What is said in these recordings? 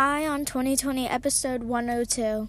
Eye on 2020, episode 102.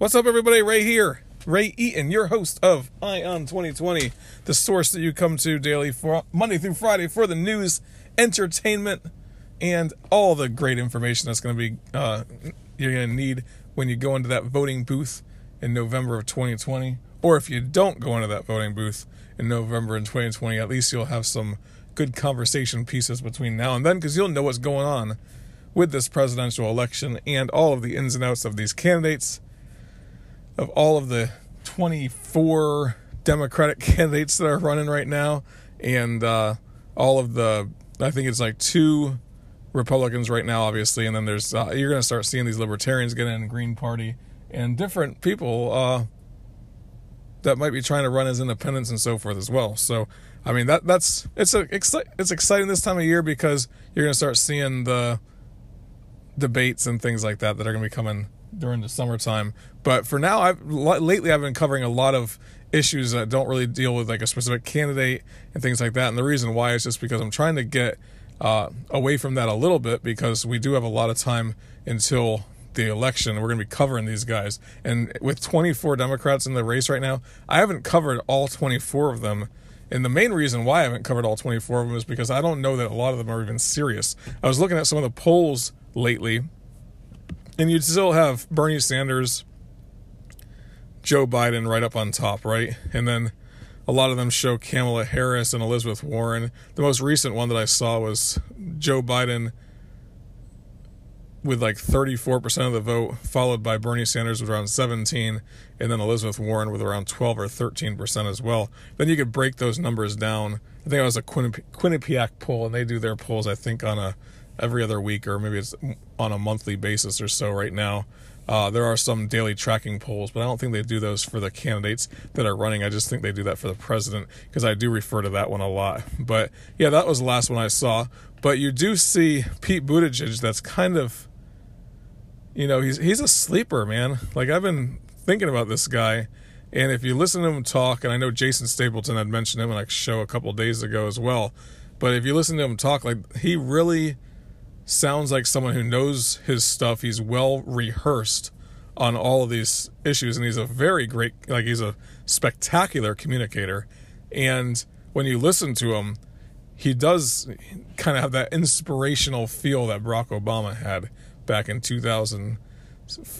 What's up, everybody? Ray here. Ray Eaton, your host of Eye on 2020, the source that you come to daily for Monday through Friday for the news, entertainment, and all the great information that's going to be uh, you're going to need when you go into that voting booth in November of 2020. Or if you don't go into that voting booth in November in 2020, at least you'll have some good conversation pieces between now and then because you'll know what's going on with this presidential election and all of the ins and outs of these candidates of all of the 24 Democratic candidates that are running right now, and uh, all of the, I think it's like two Republicans right now, obviously, and then there's, uh, you're going to start seeing these libertarians get in, Green Party, and different people uh, that might be trying to run as independents and so forth as well. So, I mean, that that's, it's, a, it's exciting this time of year because you're going to start seeing the debates and things like that that are going to be coming during the summertime. But for now, I've lately I've been covering a lot of issues that don't really deal with like a specific candidate and things like that. And the reason why is just because I'm trying to get uh, away from that a little bit because we do have a lot of time until the election. We're going to be covering these guys. And with 24 Democrats in the race right now, I haven't covered all 24 of them. And the main reason why I haven't covered all 24 of them is because I don't know that a lot of them are even serious. I was looking at some of the polls lately and you'd still have Bernie Sanders, Joe Biden right up on top, right? And then a lot of them show Kamala Harris and Elizabeth Warren. The most recent one that I saw was Joe Biden with like 34% of the vote, followed by Bernie Sanders with around 17, and then Elizabeth Warren with around 12 or 13% as well. Then you could break those numbers down. I think it was a Quinnipiac poll, and they do their polls, I think, on a every other week or maybe it's on a monthly basis or so right now. Uh, there are some daily tracking polls, but I don't think they do those for the candidates that are running. I just think they do that for the president because I do refer to that one a lot. But yeah, that was the last one I saw. But you do see Pete Buttigieg that's kind of, you know, he's he's a sleeper, man. Like I've been thinking about this guy, and if you listen to him talk, and I know Jason Stapleton had mentioned him in a show a couple days ago as well. But if you listen to him talk, like he really sounds like someone who knows his stuff. He's well rehearsed on all of these issues, and he's a very great, like, he's a spectacular communicator. And when you listen to him, he does kind of have that inspirational feel that Barack Obama had back in 2000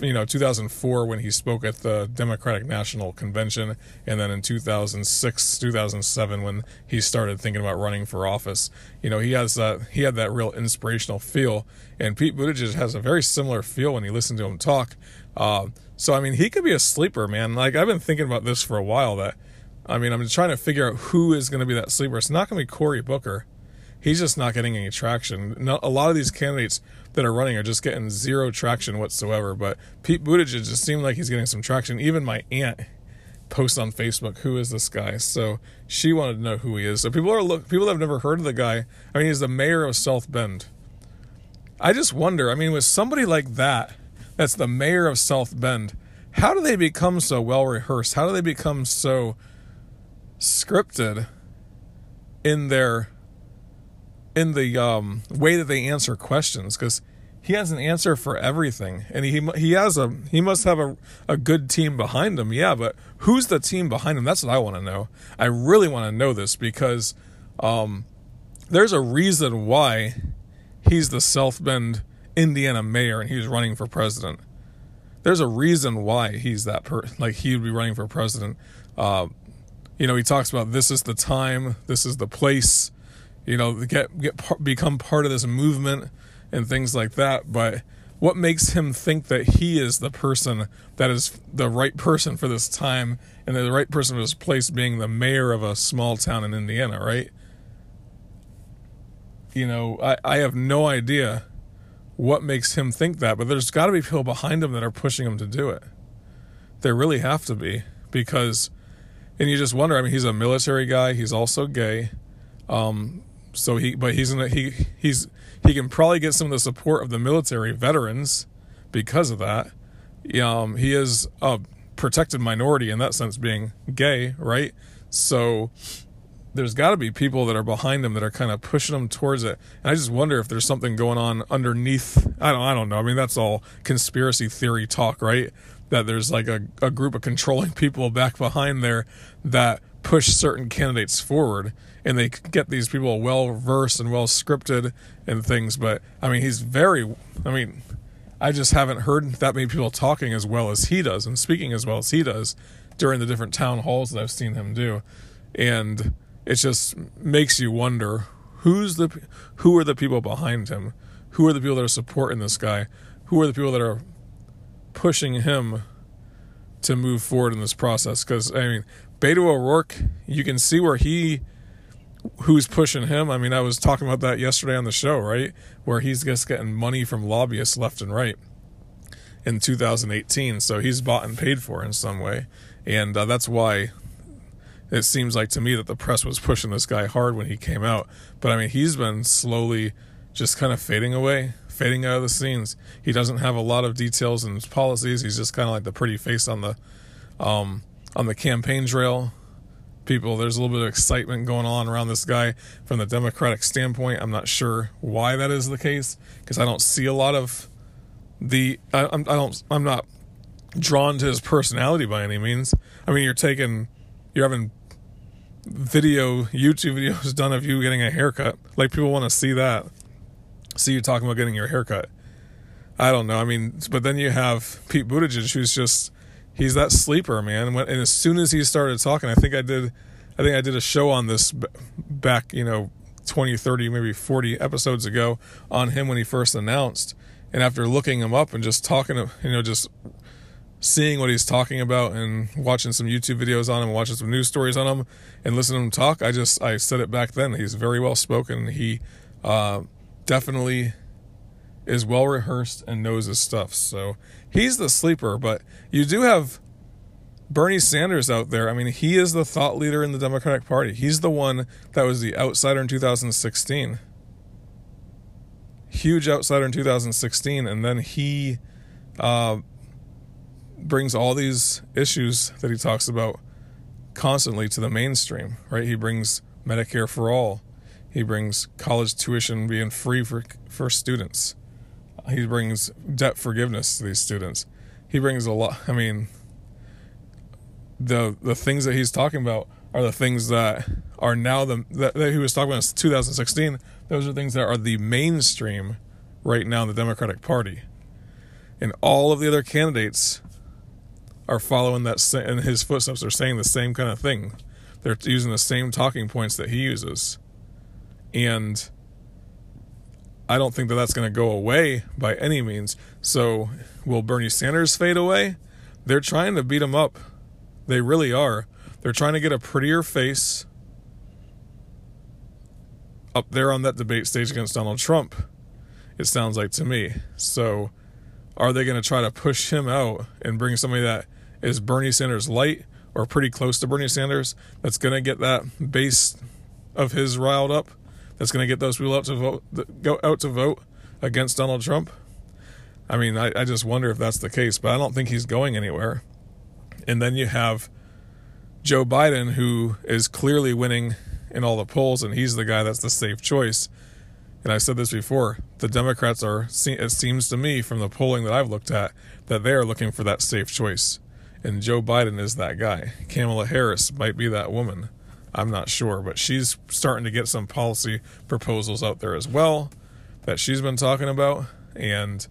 you know 2004 when he spoke at the Democratic National Convention, and then in 2006 2007 when he started thinking about running for office. You know he has that he had that real inspirational feel, and Pete Buttigieg has a very similar feel when you listen to him talk. Uh, so I mean he could be a sleeper, man. Like I've been thinking about this for a while. That I mean I'm trying to figure out who is going to be that sleeper. It's not going to be Cory Booker. He's just not getting any traction. a lot of these candidates that are running are just getting zero traction whatsoever. But Pete Buttigieg just seemed like he's getting some traction. Even my aunt posts on Facebook, "Who is this guy?" So she wanted to know who he is. So people are look people have never heard of the guy. I mean, he's the mayor of South Bend. I just wonder. I mean, with somebody like that, that's the mayor of South Bend. How do they become so well rehearsed? How do they become so scripted in their in the um, way that they answer questions because he has an answer for everything and he he has a he must have a, a good team behind him yeah but who's the team behind him? That's what i want to know. I really want to know this because um, there's a reason why he's the south bend indiana mayor and he's running for president. There's a reason why he's that per like he would be running for president. Uh, you know he talks about this is the time this is the place you know, get get become part of this movement and things like that. But what makes him think that he is the person that is the right person for this time and the right person for this place being the mayor of a small town in Indiana, right? You know, I, I have no idea what makes him think that, but there's got to be people behind him that are pushing him to do it. There really have to be because, and you just wonder. I mean, he's a military guy. He's also gay, um, so he, but he's in a, he he's he can probably get some of the support of the military veterans because of that. Um, he is a protected minority in that sense, being gay, right? So there's got to be people that are behind him that are kind of pushing him towards it. And I just wonder if there's something going on underneath. I don't. I don't know. I mean, that's all conspiracy theory talk, right? That there's like a, a group of controlling people back behind there that push certain candidates forward, and they get these people well versed and well scripted and things. But I mean, he's very. I mean, I just haven't heard that many people talking as well as he does and speaking as well as he does during the different town halls that I've seen him do, and it just makes you wonder who's the who are the people behind him who are the people that are supporting this guy who are the people that are pushing him to move forward in this process because i mean beto o'rourke you can see where he who's pushing him i mean i was talking about that yesterday on the show right where he's just getting money from lobbyists left and right in 2018 so he's bought and paid for in some way and uh, that's why it seems like to me that the press was pushing this guy hard when he came out. But I mean, he's been slowly just kind of fading away, fading out of the scenes. He doesn't have a lot of details in his policies. He's just kind of like the pretty face on the um, on the campaign trail. People, there's a little bit of excitement going on around this guy from the Democratic standpoint. I'm not sure why that is the case because I don't see a lot of the. I, I'm, I don't. I'm not drawn to his personality by any means. I mean, you're taking, you're having video YouTube videos done of you getting a haircut. Like people want to see that. See you talking about getting your haircut. I don't know. I mean, but then you have Pete Buttigieg, who's just he's that sleeper man. And, as soon as he started talking, I think I did, I think I did a show on this back, you know, 20, 30, maybe 40 episodes ago on him when he first announced. And after looking him up and just talking, you know, just seeing what he's talking about and watching some YouTube videos on him, watching some news stories on him, and listening to him talk, I just I said it back then. He's very well spoken. He uh, definitely is well rehearsed and knows his stuff. So he's the sleeper. But you do have Bernie Sanders out there. I mean, he is the thought leader in the Democratic Party. He's the one that was the outsider in 2016. Huge outsider in 2016, and then he. Uh, brings all these issues that he talks about constantly to the mainstream, right? He brings Medicare for all. He brings college tuition being free for for students. He brings debt forgiveness to these students. He brings a lot. I mean, the the things that he's talking about are the things that are now the that, that he was talking about in 2016. Those are things that are the mainstream right now in the Democratic Party. And all of the other candidates are following that in his footsteps are saying the same kind of thing. They're using the same talking points that he uses, and I don't think that that's going to go away by any means. So, will Bernie Sanders fade away? They're trying to beat him up. They really are. They're trying to get a prettier face up there on that debate stage against Donald Trump. It sounds like to me. So, are they going to try to push him out and bring somebody that is Bernie Sanders light or pretty close to Bernie Sanders that's going to get that base of his riled up, that's going to get those people out to vote, go out to vote against Donald Trump. I mean, I, I just wonder if that's the case, but I don't think he's going anywhere. And then you have Joe Biden, who is clearly winning in all the polls, and he's the guy that's the safe choice. And I've said this before the Democrats are, it seems to me from the polling that I've looked at, that they are looking for that safe choice. And Joe Biden is that guy. Kamala Harris might be that woman. I'm not sure, but she's starting to get some policy proposals out there as well that she's been talking about. And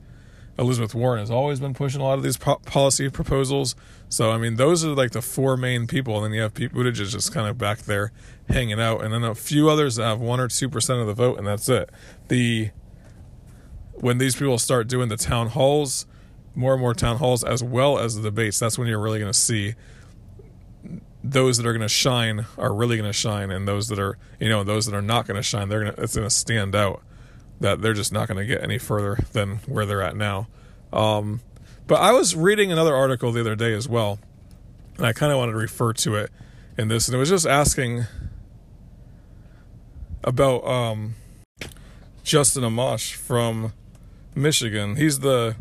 Elizabeth Warren has always been pushing a lot of these po- policy proposals. So, I mean, those are like the four main people. And then you have Pete Buttigieg just kind of back there hanging out. And then a few others that have 1 or 2% of the vote, and that's it. The when these people start doing the town halls, more and more town halls, as well as the debates, that's when you're really going to see those that are going to shine are really going to shine, and those that are, you know, those that are not going to shine, they're going to, it's going to stand out that they're just not going to get any further than where they're at now. Um, but I was reading another article the other day as well, and I kind of wanted to refer to it in this, and it was just asking about um, Justin Amash from Michigan. He's the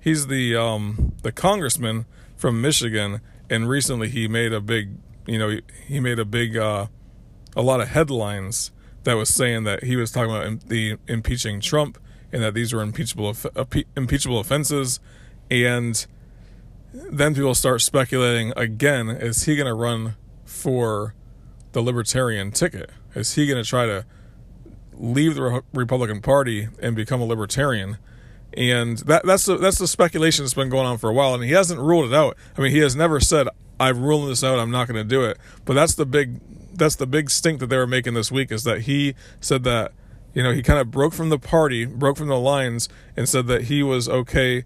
he's the um, the congressman from Michigan, and recently he made a big you know he, he made a big uh, a lot of headlines that was saying that he was talking about the impeaching Trump and that these were impeachable impeachable offenses, and then people start speculating again: is he going to run for the Libertarian ticket? Is he going to try to leave the Republican Party and become a Libertarian? And that that's the that's the speculation that's been going on for a while, and he hasn't ruled it out. I mean, he has never said, "I'm ruling this out. I'm not going to do it." But that's the big that's the big stink that they were making this week is that he said that you know he kind of broke from the party, broke from the lines, and said that he was okay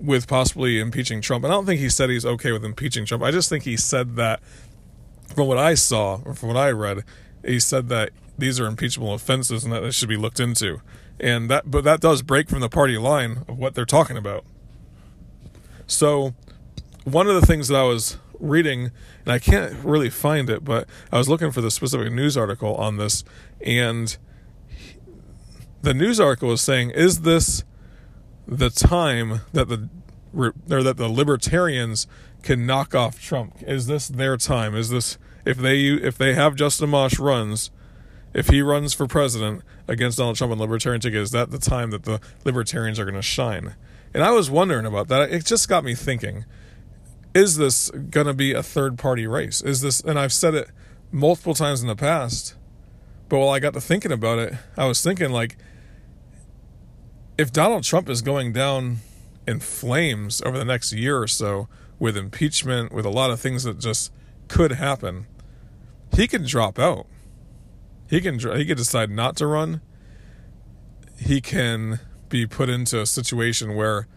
with possibly impeaching Trump. And I don't think he said he's okay with impeaching Trump. I just think he said that from what I saw or from what I read, he said that these are impeachable offenses and that they should be looked into. And that but that does break from the party line of what they're talking about. So one of the things that I was reading and I can't really find it, but I was looking for the specific news article on this and the news article was saying is this the time that the or that the libertarians can knock off Trump? Is this their time? Is this if they if they have Justin Amash runs, if he runs for president against Donald Trump on libertarian ticket, is that the time that the libertarians are going to shine? And I was wondering about that. It just got me thinking: Is this going to be a third party race? Is this? And I've said it multiple times in the past, but while I got to thinking about it, I was thinking like, if Donald Trump is going down in flames over the next year or so with impeachment, with a lot of things that just could happen, he can drop out. He can he could decide not to run. He can be put into a situation where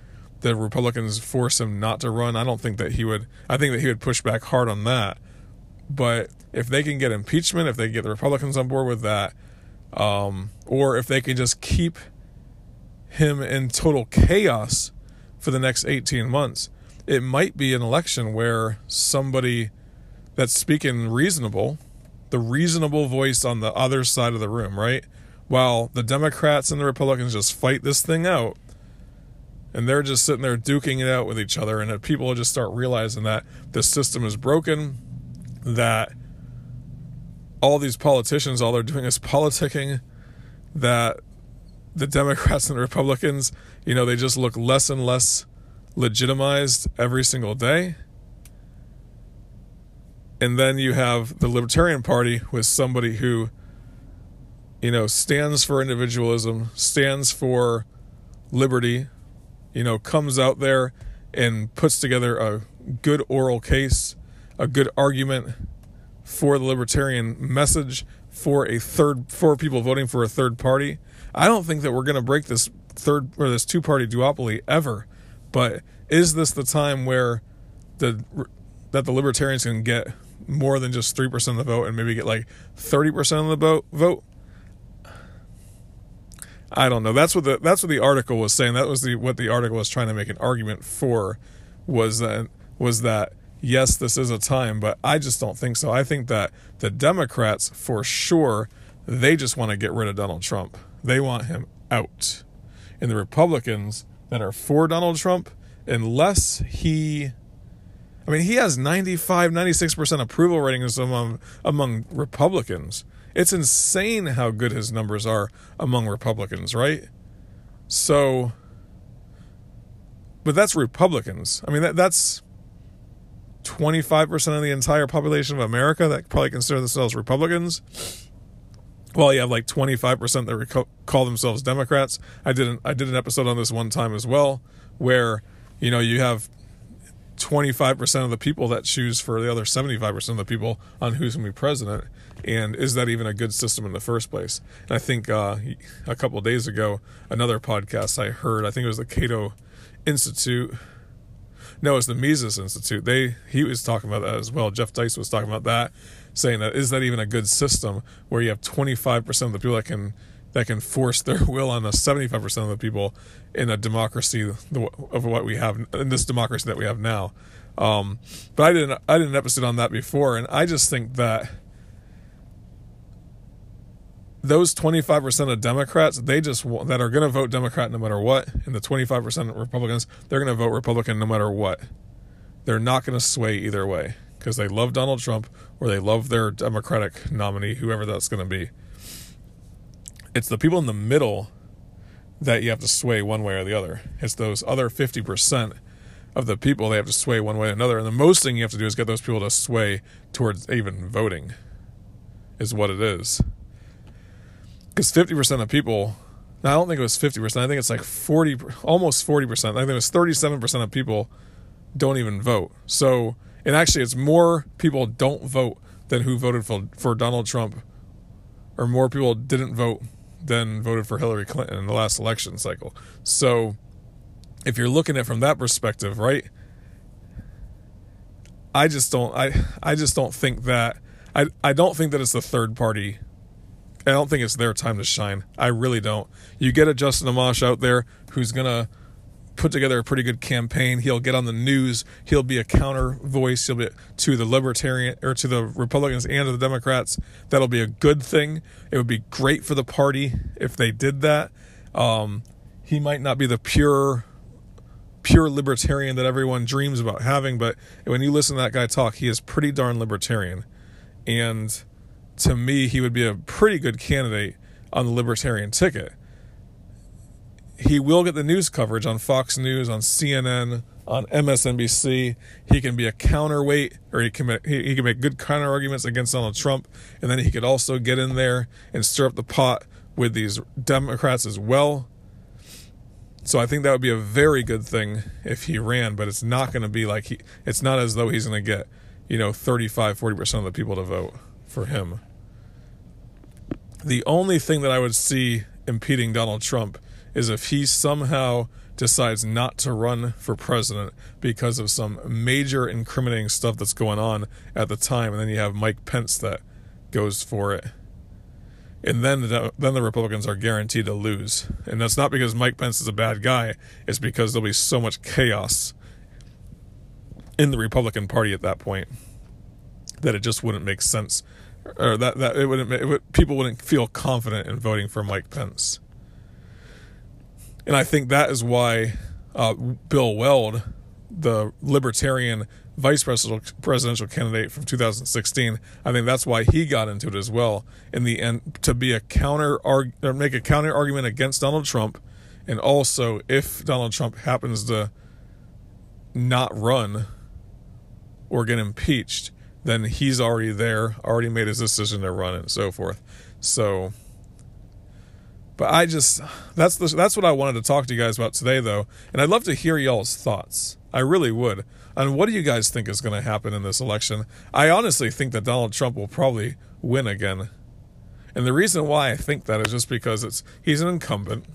the Republicans force him not to run. I don't think that he would. I think that he would push back hard on that. But if they can get impeachment, if they get the Republicans on board with that, um, or if they can just keep him in total chaos for the next 18 months, it might be an election where somebody that's speaking reasonable, the reasonable voice on the other side of the room, right? While the Democrats and the Republicans just fight this thing out, and they're just sitting there duking it out with each other, and people just start realizing that the system is broken, that all these politicians, all they're doing is politicking, that the Democrats and the Republicans, you know, they just look less and less legitimized every single day and then you have the Libertarian Party with somebody who, you know, stands for individualism, stands for liberty, you know, comes out there and puts together a good oral case, a good argument for the libertarian message for a third for people voting for a third party. I don't think that we're going to break this third or this two party duopoly ever. But is this the time where the that the libertarians can get more than just 3% of the vote and maybe get like 30% of the vote vote I don't know. That's what the that's what the article was saying. That was the what the article was trying to make an argument for was that was that yes, this is a time, but I just don't think so. I think that the Democrats for sure they just want to get rid of Donald Trump. They want him out. And the Republicans that are for Donald Trump unless he I mean, he has 95, 96% approval ratings among among Republicans. It's insane how good his numbers are among Republicans, right? So but that's Republicans. I mean, that that's 25% of the entire population of America that probably consider themselves Republicans. Well, you have like 25% that call themselves Democrats. I did an, I did an episode on this one time as well where, you know, you have 25% of the people that choose for the other 75% of the people on who's going to be president. And is that even a good system in the first place? And I think uh, a couple days ago, another podcast I heard, I think it was the Cato Institute. No, it's the Mises Institute. They he was talking about that as well. Jeff Deist was talking about that, saying that is that even a good system where you have 25% of the people that can that can force their will on the 75% of the people in a democracy of what we have in this democracy that we have now. Um, but I didn't I did an episode on that before, and I just think that those 25% of Democrats, they just that are going to vote Democrat no matter what, and the 25% Republicans, they're going to vote Republican no matter what. They're not going to sway either way because they love Donald Trump or they love their Democratic nominee, whoever that's going to be. It's the people in the middle that you have to sway one way or the other. It's those other 50% of the people they have to sway one way or another. And the most thing you have to do is get those people to sway towards even voting, is what it is. Because 50% of people, I don't think it was 50%, I think it's like 40, almost 40%. I think it was 37% of people don't even vote. So, and actually, it's more people don't vote than who voted for, for Donald Trump, or more people didn't vote then voted for Hillary Clinton in the last election cycle. So if you're looking at it from that perspective, right? I just don't I I just don't think that I I don't think that it's the third party. I don't think it's their time to shine. I really don't. You get a Justin Amash out there who's gonna put together a pretty good campaign. He'll get on the news. He'll be a counter voice. He'll be to the libertarian or to the Republicans and to the Democrats. That'll be a good thing. It would be great for the party if they did that. Um, he might not be the pure pure libertarian that everyone dreams about having, but when you listen to that guy talk, he is pretty darn libertarian. And to me, he would be a pretty good candidate on the libertarian ticket he will get the news coverage on Fox News, on CNN, on MSNBC. He can be a counterweight, or he can make, he, can make good counter arguments against Donald Trump, and then he could also get in there and stir up the pot with these Democrats as well. So I think that would be a very good thing if he ran, but it's not going to be like he. It's not as though he's going to get, you know, 35, 40 percent of the people to vote for him. The only thing that I would see impeding Donald Trump is if he somehow decides not to run for president because of some major incriminating stuff that's going on at the time, and then you have Mike Pence that goes for it. And then the, then the Republicans are guaranteed to lose. And that's not because Mike Pence is a bad guy, it's because there'll be so much chaos in the Republican Party at that point that it just wouldn't make sense or that that it wouldn't it would, people wouldn't feel confident in voting for Mike Pence. And I think that is why uh, Bill Weld, the libertarian vice presidential candidate from 2016, I think that's why he got into it as well. In the end, to be a counter or make a counter argument against Donald Trump, and also if Donald Trump happens to not run or get impeached, then he's already there, already made his decision to run and so forth. So but I just that's the, that's what I wanted to talk to you guys about today, though, and I'd love to hear y'all's thoughts. I really would. And what do you guys think is going to happen in this election? I honestly think that Donald Trump will probably win again, and the reason why I think that is just because it's he's an incumbent,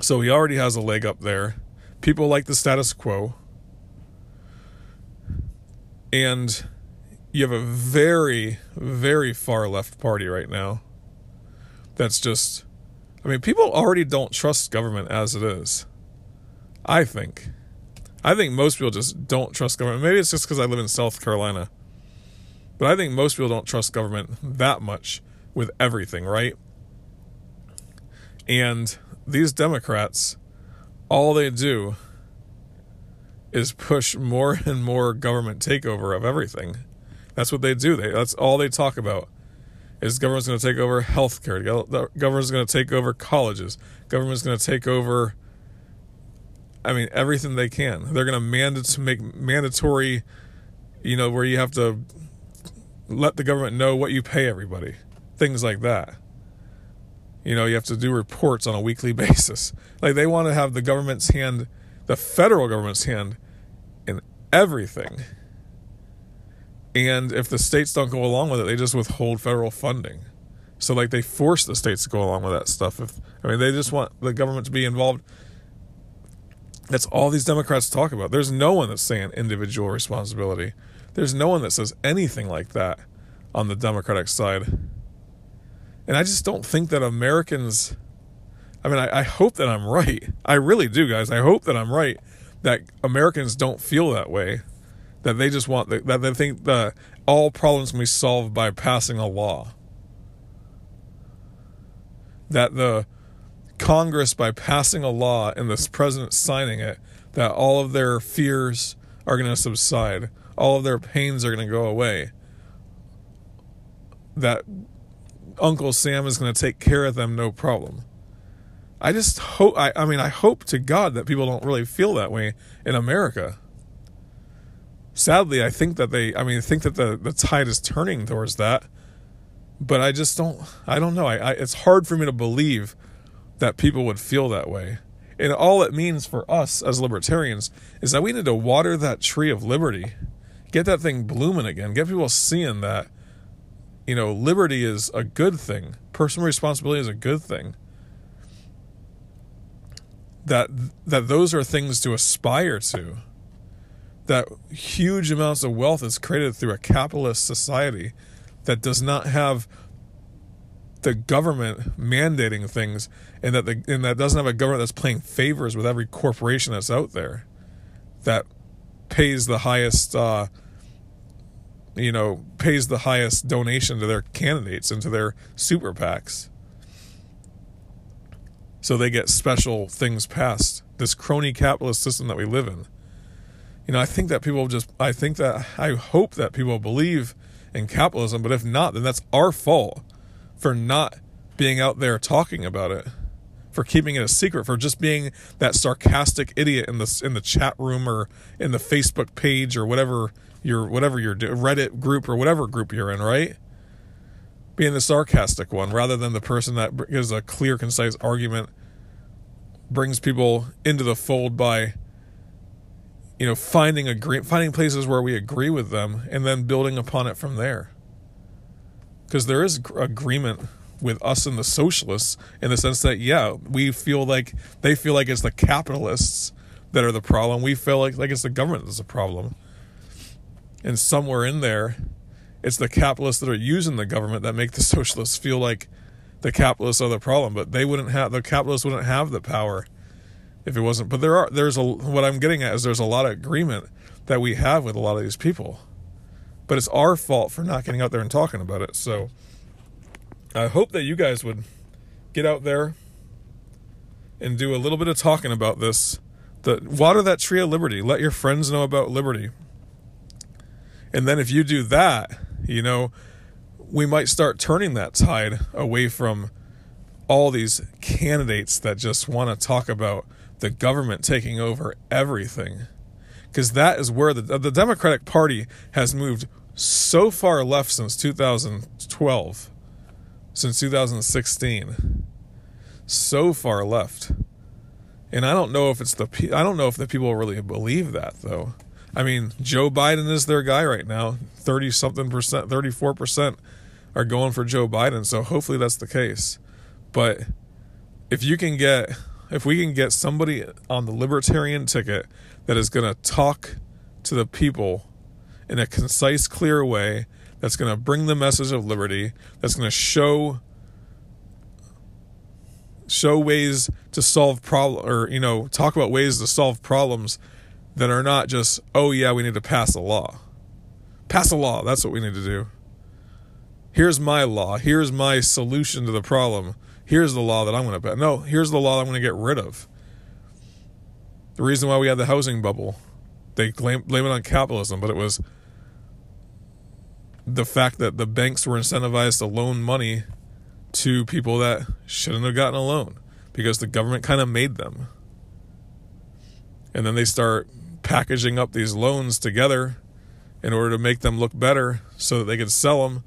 so he already has a leg up there. People like the status quo, and you have a very very far left party right now that's just I mean, people already don't trust government as it is. I think. I think most people just don't trust government. Maybe it's just because I live in South Carolina. But I think most people don't trust government that much with everything, right? And these Democrats, all they do is push more and more government takeover of everything. That's what they do. They that's all they talk about is government's going to take over healthcare. Government's going to take over colleges. Government's going to take over. I mean, everything they can. They're going to mandate make mandatory, you know, where you have to let the government know what you pay everybody, things like that. You know, you have to do reports on a weekly basis. Like they want to have the government's hand, the federal government's hand, in everything. And if the states don't go along with it, they just withhold federal funding. So like they force the states to go along with that stuff. If I mean they just want the government to be involved. That's all these Democrats talk about. There's no one that's saying individual responsibility. There's no one that says anything like that on the Democratic side. And I just don't think that Americans I mean I, I hope that I'm right. I really do, guys. I hope that I'm right that Americans don't feel that way. That they just want the, that they think that all problems can be solved by passing a law that the Congress, by passing a law and the president signing it, that all of their fears are going to subside, all of their pains are going to go away, that Uncle Sam is going to take care of them no problem. I just hope, I, I mean, I hope to God that people don't really feel that way in America. Sadly, I think that they, I mean, I think that the, the tide is turning towards that but I just don't. I don't know. I, I, it's hard for me to believe that people would feel that way. And all it means for us as libertarians is that we need to water that tree of liberty, get that thing blooming again, get people seeing that, you know, liberty is a good thing, personal responsibility is a good thing. That that those are things to aspire to. That huge amounts of wealth is created through a capitalist society that does not have the government mandating things and that the and that doesn't have a government that's playing favors with every corporation that's out there that pays the highest uh, you know pays the highest donation to their candidates and to their super PACs. So they get special things passed. This crony capitalist system that we live in you know i think that people just i think that i hope that people believe in capitalism. But if not, then that's our fault for not being out there talking about it, for keeping it a secret, for just being that sarcastic idiot in the in the chat room or in the Facebook page or whatever your whatever your Reddit group or whatever group you're in, right? Being the sarcastic one rather than the person that gives a clear, concise argument, brings people into the fold by you know, finding agree finding places where we agree with them and then building upon it from there. Because there is agreement with us and the socialists in the sense that yeah, we feel like they feel like it's the capitalists that are the problem. We feel like like it's the government that's the problem. And somewhere in there, it's the capitalists that are using the government that make the socialists feel like the capitalists are the problem. But they wouldn't have the capitalists wouldn't have the power if it wasn't. But there are there's a what I'm getting at is there's a lot of agreement that we have with a lot of these people, but it's our fault for not getting out there and talking about it. So I hope that you guys would get out there and do a little bit of talking about this. The water that tree of liberty. Let your friends know about liberty. And then if you do that, you know, we might start turning that tide away from all these candidates that just want to talk about the government taking over everything. Because that is where the, the Democratic Party has moved so far left since 2012, since 2016. So far left. And I don't know if it's the I don't know if the people really believe that though. I mean, Joe Biden is their guy right now. 30 something percent, 34% are going for Joe Biden, so hopefully that's the case. But if you can get if we can get somebody on the libertarian ticket that is going to talk to the people in a concise, clear way, that's going to bring the message of liberty, that's going to show show ways to solve problem or you know talk about ways to solve problems that are not just oh yeah we need to pass a law. Pass a law that's what we need to do. Here's my law. Here's my solution to the problem here's the law that I'm going to pass. No, here's the law I'm going to get rid of. The reason why we had the housing bubble, they blame, blame it on capitalism, but it was the fact that the banks were incentivized to loan money to people that shouldn't have gotten a loan because the government kind of made them. And then they start packaging up these loans together in order to make them look better so that they could sell them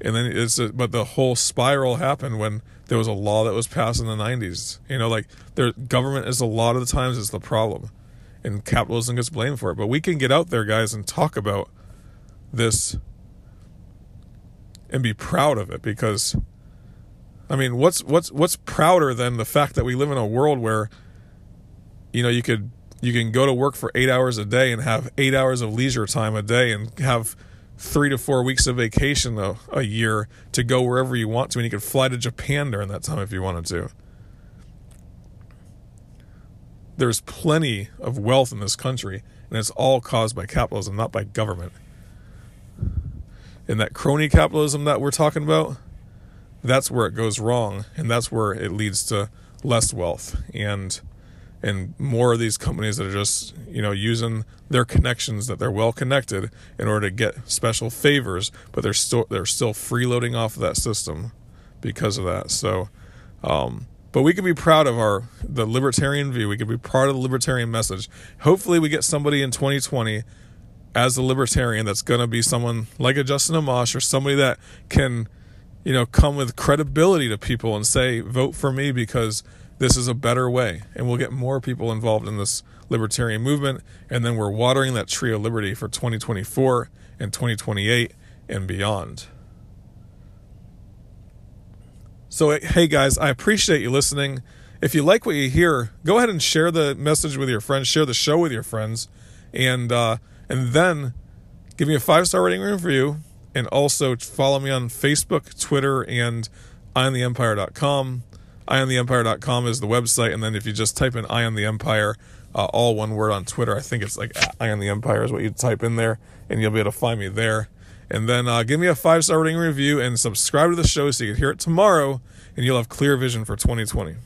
and then it's a, but the whole spiral happened when there was a law that was passed in the 90s you know like their government is a lot of the times is the problem and capitalism gets blamed for it. But we can get out there, guys, and talk about this and be proud of it because I mean, what's what's what's prouder than the fact that we live in a world where you know, you could you can go to work for 8 hours a day and have 8 hours of leisure time a day and have 3 to 4 weeks of vacation a, a year to go wherever you want to and you could fly to Japan during that time if you wanted to. There's plenty of wealth in this country and it's all caused by capitalism, not by government. And that crony capitalism that we're talking about, that's where it goes wrong, and that's where it leads to less wealth and and more of these companies that are just you know using their connections that they're well connected in order to get special favors, but they're still they're still freeloading off of that system because of that. So, um, but we can be proud of our the libertarian view. We can be proud of the libertarian message. Hopefully, we get somebody in 2020 as a libertarian that's going to be someone like a Justin Amash or somebody that can, you know, come with credibility to people and say, vote for me because this is a better way. And we'll get more people involved in this libertarian movement. And then we're watering that tree of liberty for 2024 and 2028 and beyond. So, hey guys, I appreciate you listening. If you like what you hear, go ahead and share the message with your friends, share the show with your friends, and, uh, and then give me a five star rating review and also follow me on Facebook, Twitter, and eyeontheempire.com. Eyeontheempire.com is the website, and then if you just type in Eye on the Empire, uh, all one word on Twitter, I think it's like Eye on the Empire is what you type in there, and you'll be able to find me there. And then uh, give me a five star rating review and subscribe to the show so you can hear it tomorrow, and you'll have clear vision for 2020.